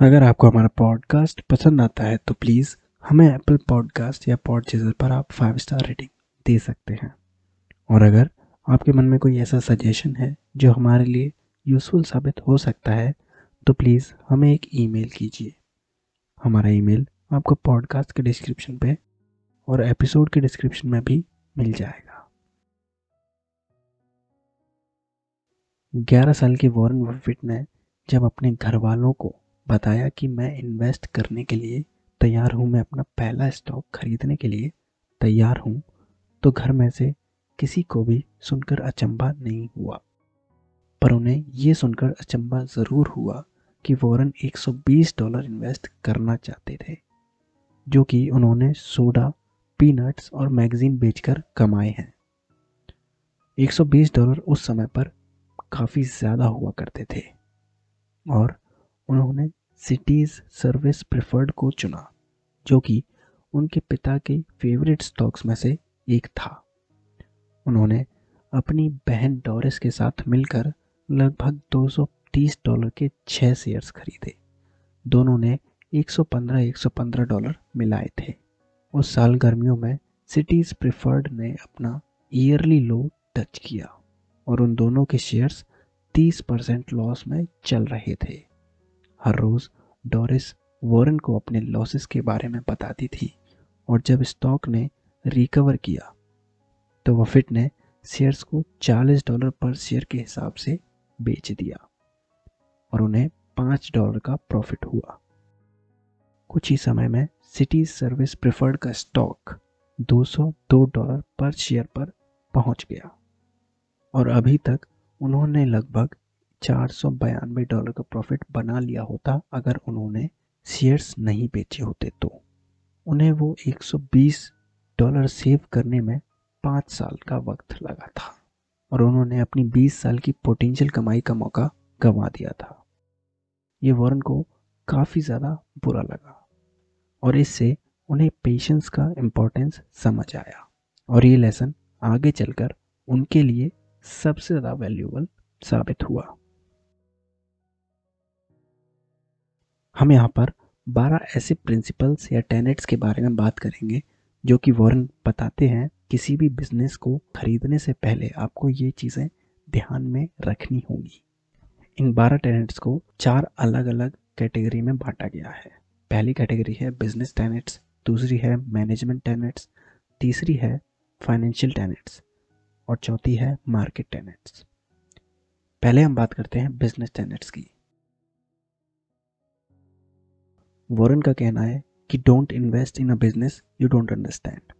अगर आपको हमारा पॉडकास्ट पसंद आता है तो प्लीज़ हमें एप्पल पॉडकास्ट या पॉडचेजर पर आप फाइव स्टार रेटिंग दे सकते हैं। और अगर आपके मन में कोई ऐसा सजेशन है, जो हमारे लिए यूज़फुल साबित हो सकता है तो प्लीज़ हमें एक ईमेल कीजिए। हमारा ईमेल आपको पॉडकास्ट के डिस्क्रिप्शन पे और एपिसोड के डिस्क्रिप्शन में भी मिल जाएगा। ग्यारह साल के वॉरेन बफेट ने जब अपने घर वालों को बताया कि मैं इन्वेस्ट करने के लिए तैयार हूँ। मैं अपना पहला स्टॉक खरीदने के लिए तैयार हूँ। तो घर में से किसी को भी सुनकर अचंभा नहीं हुआ। पर उन्हें ये सुनकर अचंभा ज़रूर हुआ कि वॉरन 120 डॉलर इन्वेस्ट करना चाहते थे, जो कि उन्होंने सोडा पीनट्स और मैगजीन बेचकर कमाए हैं। 120 डॉलर उस समय पर काफ़ी ज़्यादा हुआ करते थे और उन्होंने सिटीज़ सर्विस प्रेफर्ड को चुना, जो कि उनके पिता के फेवरेट स्टॉक्स में से एक था। उन्होंने अपनी बहन डॉरिस के साथ मिलकर लगभग 230 डॉलर के छः शेयर्स खरीदे। दोनों ने 115-115 डॉलर मिलाए थे। उस साल गर्मियों में सिटीज़ प्रेफर्ड ने अपना ईयरली लो टच किया और उन दोनों के शेयर्स 30 परसेंट लॉस में चल रहे थे। हर रोज़ डोरिस वॉरेन को अपने लॉसेस के बारे में बताती थी और जब स्टॉक ने रिकवर किया तो वफिट ने शेयर्स को 40 डॉलर पर शेयर के हिसाब से बेच दिया और उन्हें पाँच डॉलर का प्रॉफिट हुआ। कुछ ही समय में सिटी सर्विस प्रेफर्ड का स्टॉक 202 डॉलर पर शेयर पर पहुँच गया और अभी तक उन्होंने लगभग चार सौ बयानवे डॉलर का प्रॉफिट बना लिया होता अगर उन्होंने शेयर्स नहीं बेचे होते तो। उन्हें वो 120 डॉलर सेव करने में पाँच साल का वक्त लगा था और उन्होंने अपनी 20 साल की पोटेंशियल कमाई का मौका गंवा दिया था। ये वॉरन को काफ़ी ज़्यादा बुरा लगा और इससे उन्हें पेशेंस का इम्पोर्टेंस समझ आया और ये लेसन आगे चलकर उनके लिए सबसे ज़्यादा वैल्यूबल साबित हुआ। हम यहाँ पर 12 ऐसे प्रिंसिपल्स या टेनेट्स के बारे में बात करेंगे, जो कि वॉरन बताते हैं किसी भी बिज़नेस को खरीदने से पहले आपको ये चीज़ें ध्यान में रखनी होंगी। इन 12 टेनेट्स को चार अलग अलग कैटेगरी में बांटा गया है। पहली कैटेगरी है बिज़नेस टेनेट्स दूसरी है मैनेजमेंट टेनेट्स तीसरी है फाइनेंशियल टेनेट्स और चौथी है मार्केट टेनेट्स पहले हम बात करते हैं बिज़नेस टेनेट्स की। वॉरेन का कहना है कि don't invest in a business you don't understand.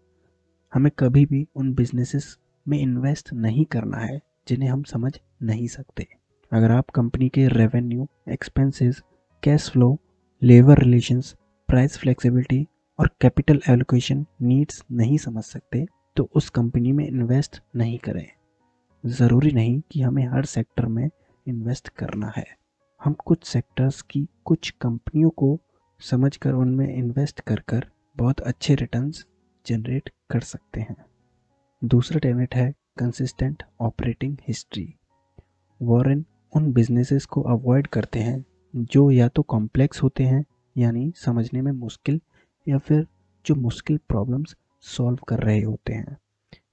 हमें कभी भी उन बिजनेसेस में इन्वेस्ट नहीं करना है जिन्हें हम समझ नहीं सकते। अगर आप कंपनी के revenue expenses cash flow labour relations price flexibility और कैपिटल एलोकेशन नीड्स नहीं समझ सकते तो उस कंपनी में इन्वेस्ट नहीं करें। ज़रूरी नहीं कि हमें हर सेक्टर में इन्वेस्ट करना है। हम कुछ सेक्टर्स की कुछ कंपनियों को समझकर उनमें इन्वेस्ट कर कर बहुत अच्छे रिटर्न्स जनरेट कर सकते हैं। दूसरा टेनेट है कंसिस्टेंट ऑपरेटिंग हिस्ट्री वॉरेन उन बिजनेसेस को अवॉइड करते हैं जो या तो कॉम्प्लेक्स होते हैं, यानी समझने में मुश्किल, या फिर जो मुश्किल प्रॉब्लम्स सॉल्व कर रहे होते हैं,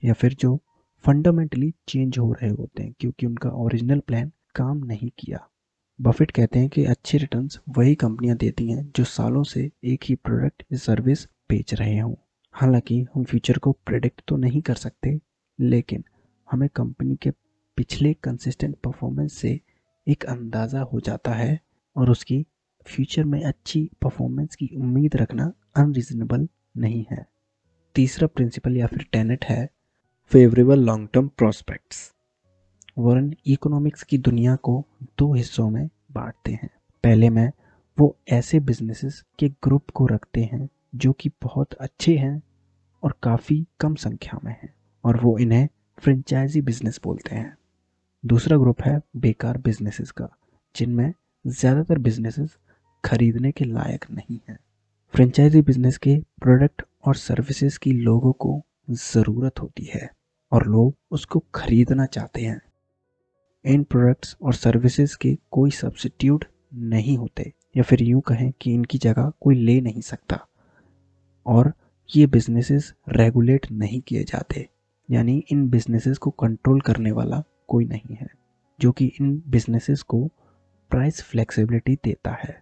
या फिर जो फंडामेंटली चेंज हो रहे होते हैं, क्योंकि उनका ओरिजिनल प्लान काम नहीं किया। बफेट कहते हैं कि अच्छे रिटर्न्स वही कंपनियाँ देती हैं जो सालों से एक ही प्रोडक्ट या सर्विस बेच रहे हों। हालाँकि हम फ्यूचर को प्रेडिक्ट तो नहीं कर सकते, लेकिन हमें कंपनी के पिछले कंसिस्टेंट परफॉर्मेंस से एक अंदाज़ा हो जाता है और उसकी फ्यूचर में अच्छी परफॉर्मेंस की उम्मीद रखना अनरीजनेबल नहीं है। तीसरा प्रिंसिपल या फिर टेनेट है फेवरेबल लॉन्ग टर्म प्रोस्पेक्ट्स वरन इकोनॉमिक्स की दुनिया को दो हिस्सों में बांटते हैं। पहले में वो ऐसे बिजनेसेस के ग्रुप को रखते हैं जो कि बहुत अच्छे हैं और काफ़ी कम संख्या में हैं और वो इन्हें फ्रेंचाइजी बिज़नेस बोलते हैं। दूसरा ग्रुप है बेकार बिजनेसेस का, जिनमें ज़्यादातर बिजनेसेस खरीदने के लायक नहीं हैं। फ्रेंचाइजी बिज़नेस के प्रोडक्ट और सर्विसेज़ की लोगों को ज़रूरत होती है और लोग उसको खरीदना चाहते हैं। इन प्रोडक्ट्स और सर्विसेज़ के कोई सब्सिट्यूट नहीं होते, या फिर यूँ कहें कि इनकी जगह कोई ले नहीं सकता। और ये बिजनेसेस रेगुलेट नहीं किए जाते, यानी इन बिजनेसेस को कंट्रोल करने वाला कोई नहीं है, जो कि इन बिजनेसेस को प्राइस फ्लेक्सिबिलिटी देता है।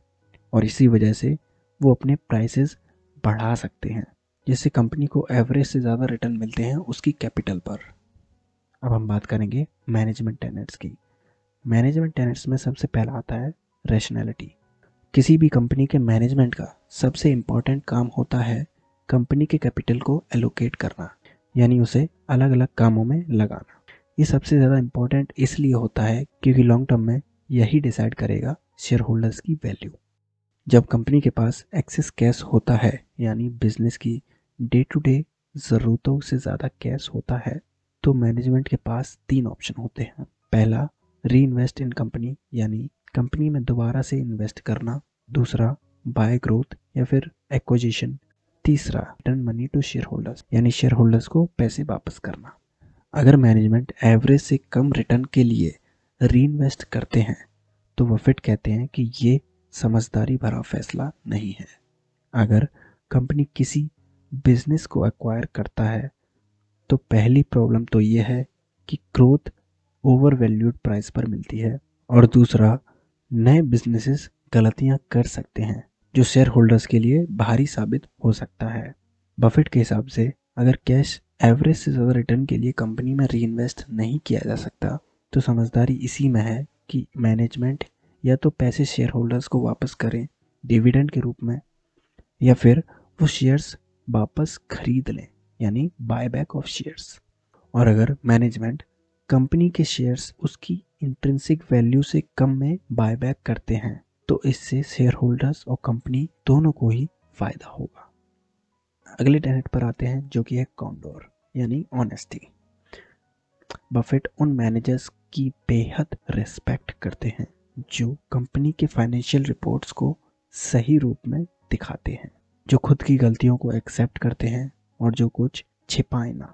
और इसी वजह से वो अपने प्राइसेस बढ़ा सकते हैं, जिससे कंपनी को एवरेज से ज़्यादा रिटर्न मिलते हैं उसकी कैपिटल पर। अब हम बात करेंगे मैनेजमेंट टेनेट्स की। मैनेजमेंट टेनेट्स में सबसे पहला आता है रैशनैलिटी किसी भी कंपनी के मैनेजमेंट का सबसे इंपॉर्टेंट काम होता है कंपनी के कैपिटल को एलोकेट करना, यानी उसे अलग अलग कामों में लगाना। ये सबसे ज़्यादा इंपॉर्टेंट इसलिए होता है क्योंकि लॉन्ग टर्म में यही डिसाइड करेगा शेयर होल्डर्स की वैल्यू जब कंपनी के पास एक्सेस कैश होता है, यानी बिज़नेस की डे टू डे ज़रूरतों से ज़्यादा कैश होता है तो मैनेजमेंट के पास तीन ऑप्शन होते हैं। पहला री इन्वेस्ट इन कंपनी यानी कंपनी में दोबारा से इन्वेस्ट करना। दूसरा बाय ग्रोथ या फिर एक्विजिशन तीसरा return money to shareholders यानी शेयर होल्डर्स को पैसे वापस करना। अगर मैनेजमेंट एवरेज से कम रिटर्न के लिए री इन्वेस्ट करते हैं तो वफिट कहते हैं कि ये समझदारी भरा फैसला नहीं है। अगर कंपनी किसी बिज़नेस को एक्वायर करता है तो पहली प्रॉब्लम तो ये है कि ग्रोथ ओवर वैल्यूड प्राइस पर मिलती है और दूसरा, नए बिजनेसेस गलतियाँ कर सकते हैं, जो शेयर होल्डर्स के लिए भारी साबित हो सकता है। बफेट के हिसाब से, अगर कैश एवरेज से ज़्यादा रिटर्न के लिए कंपनी में री नहीं किया जा सकता तो समझदारी इसी में है कि मैनेजमेंट या तो पैसे शेयर होल्डर्स को वापस करें डिविडेंड के रूप में, या फिर वो शेयर्स वापस खरीद लें। यानी बाय बैक ऑफ़ शेयर्स और अगर मैनेजमेंट कंपनी के शेयर्स उसकी इंट्रेंसिक वैल्यू से कम में बायबैक करते हैं तो इससे शेयर होल्डर्स और कंपनी दोनों को ही फ़ायदा होगा। अगले टेनेट पर आते हैं, जो कि है कॉन्डोर यानी ऑनेस्टी बफेट उन मैनेजर्स की बेहद रिस्पेक्ट करते हैं, जो कंपनी के फाइनेंशियल रिपोर्ट्स को सही रूप में दिखाते हैं, जो खुद की गलतियों को एक्सेप्ट करते हैं और जो कुछ छिपाए ना।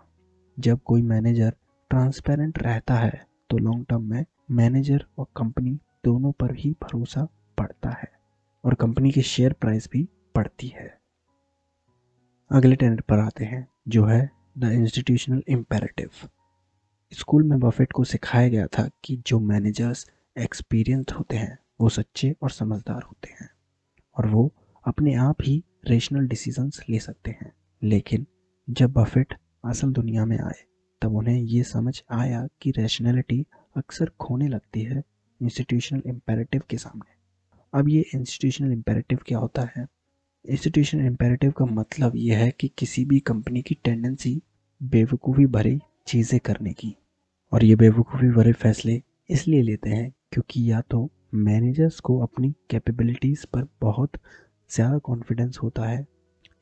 जब कोई मैनेजर ट्रांसपेरेंट रहता है तो लॉन्ग टर्म में मैनेजर और कंपनी दोनों पर ही भरोसा पड़ता है और कंपनी की शेयर प्राइस भी बढ़ती है। अगले टेनेट पर आते हैं, जो है द इंस्टीट्यूशनल इम्पेरेटिव स्कूल में बफेट को सिखाया गया था कि जो मैनेजर्स एक्सपीरियंस होते हैं, वो सच्चे और समझदार होते हैं और वो अपने आप ही रेशनल डिसीजंस ले सकते हैं। लेकिन जब बफेट असल दुनिया में आए, तब उन्हें ये समझ आया कि रैशनैलिटी अक्सर खोने लगती है इंस्टीट्यूशनल इम्पेरेटिव के सामने। अब ये इंस्टीट्यूशनल इम्पेरेटिव क्या होता है? इंस्टीट्यूशनल इम्पेरेटिव का मतलब ये है कि किसी भी कंपनी की टेंडेंसी बेवकूफ़ी भरी चीज़ें करने की, और ये बेवकूफ़ी भरे फैसले इसलिए लेते हैं क्योंकि या तो मैनेजर्स को अपनी कैपेबिलिटीज़ पर बहुत ज़्यादा कॉन्फिडेंस होता है,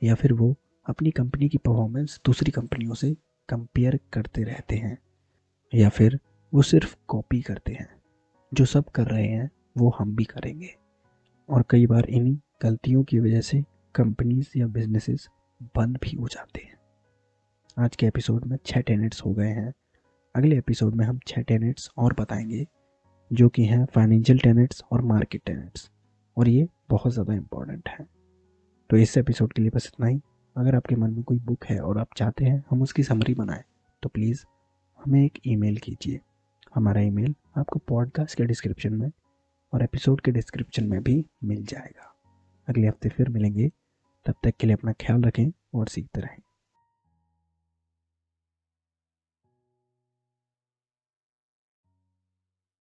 या फिर वो अपनी कंपनी की परफॉर्मेंस दूसरी कंपनियों से कंपेयर करते रहते हैं, या फिर वो सिर्फ़ कॉपी करते हैं। जो सब कर रहे हैं, वो हम भी करेंगे। और कई बार इन्हीं गलतियों की वजह से कंपनीज़ या बिजनेसेस बंद भी हो जाते हैं। आज के एपिसोड में छः टेनेट्स हो गए हैं। अगले एपिसोड में हम छः टेनेट्स और बताएँगे, जो कि हैं फाइनेंशियल टेनेट्स और मार्केट टेनेट्स और ये बहुत ज़्यादा इंपॉर्टेंट है। तो इस एपिसोड के लिए बस इतना ही। अगर आपके मन में कोई बुक है और आप चाहते हैं हम उसकी समरी बनाएँ तो प्लीज़ हमें एक ईमेल कीजिए। हमारा ईमेल आपको पॉडकास्ट के डिस्क्रिप्शन में और एपिसोड के डिस्क्रिप्शन में भी मिल जाएगा। अगले हफ़्ते फिर मिलेंगे। तब तक के लिए अपना ख्याल रखें और सीखते रहें।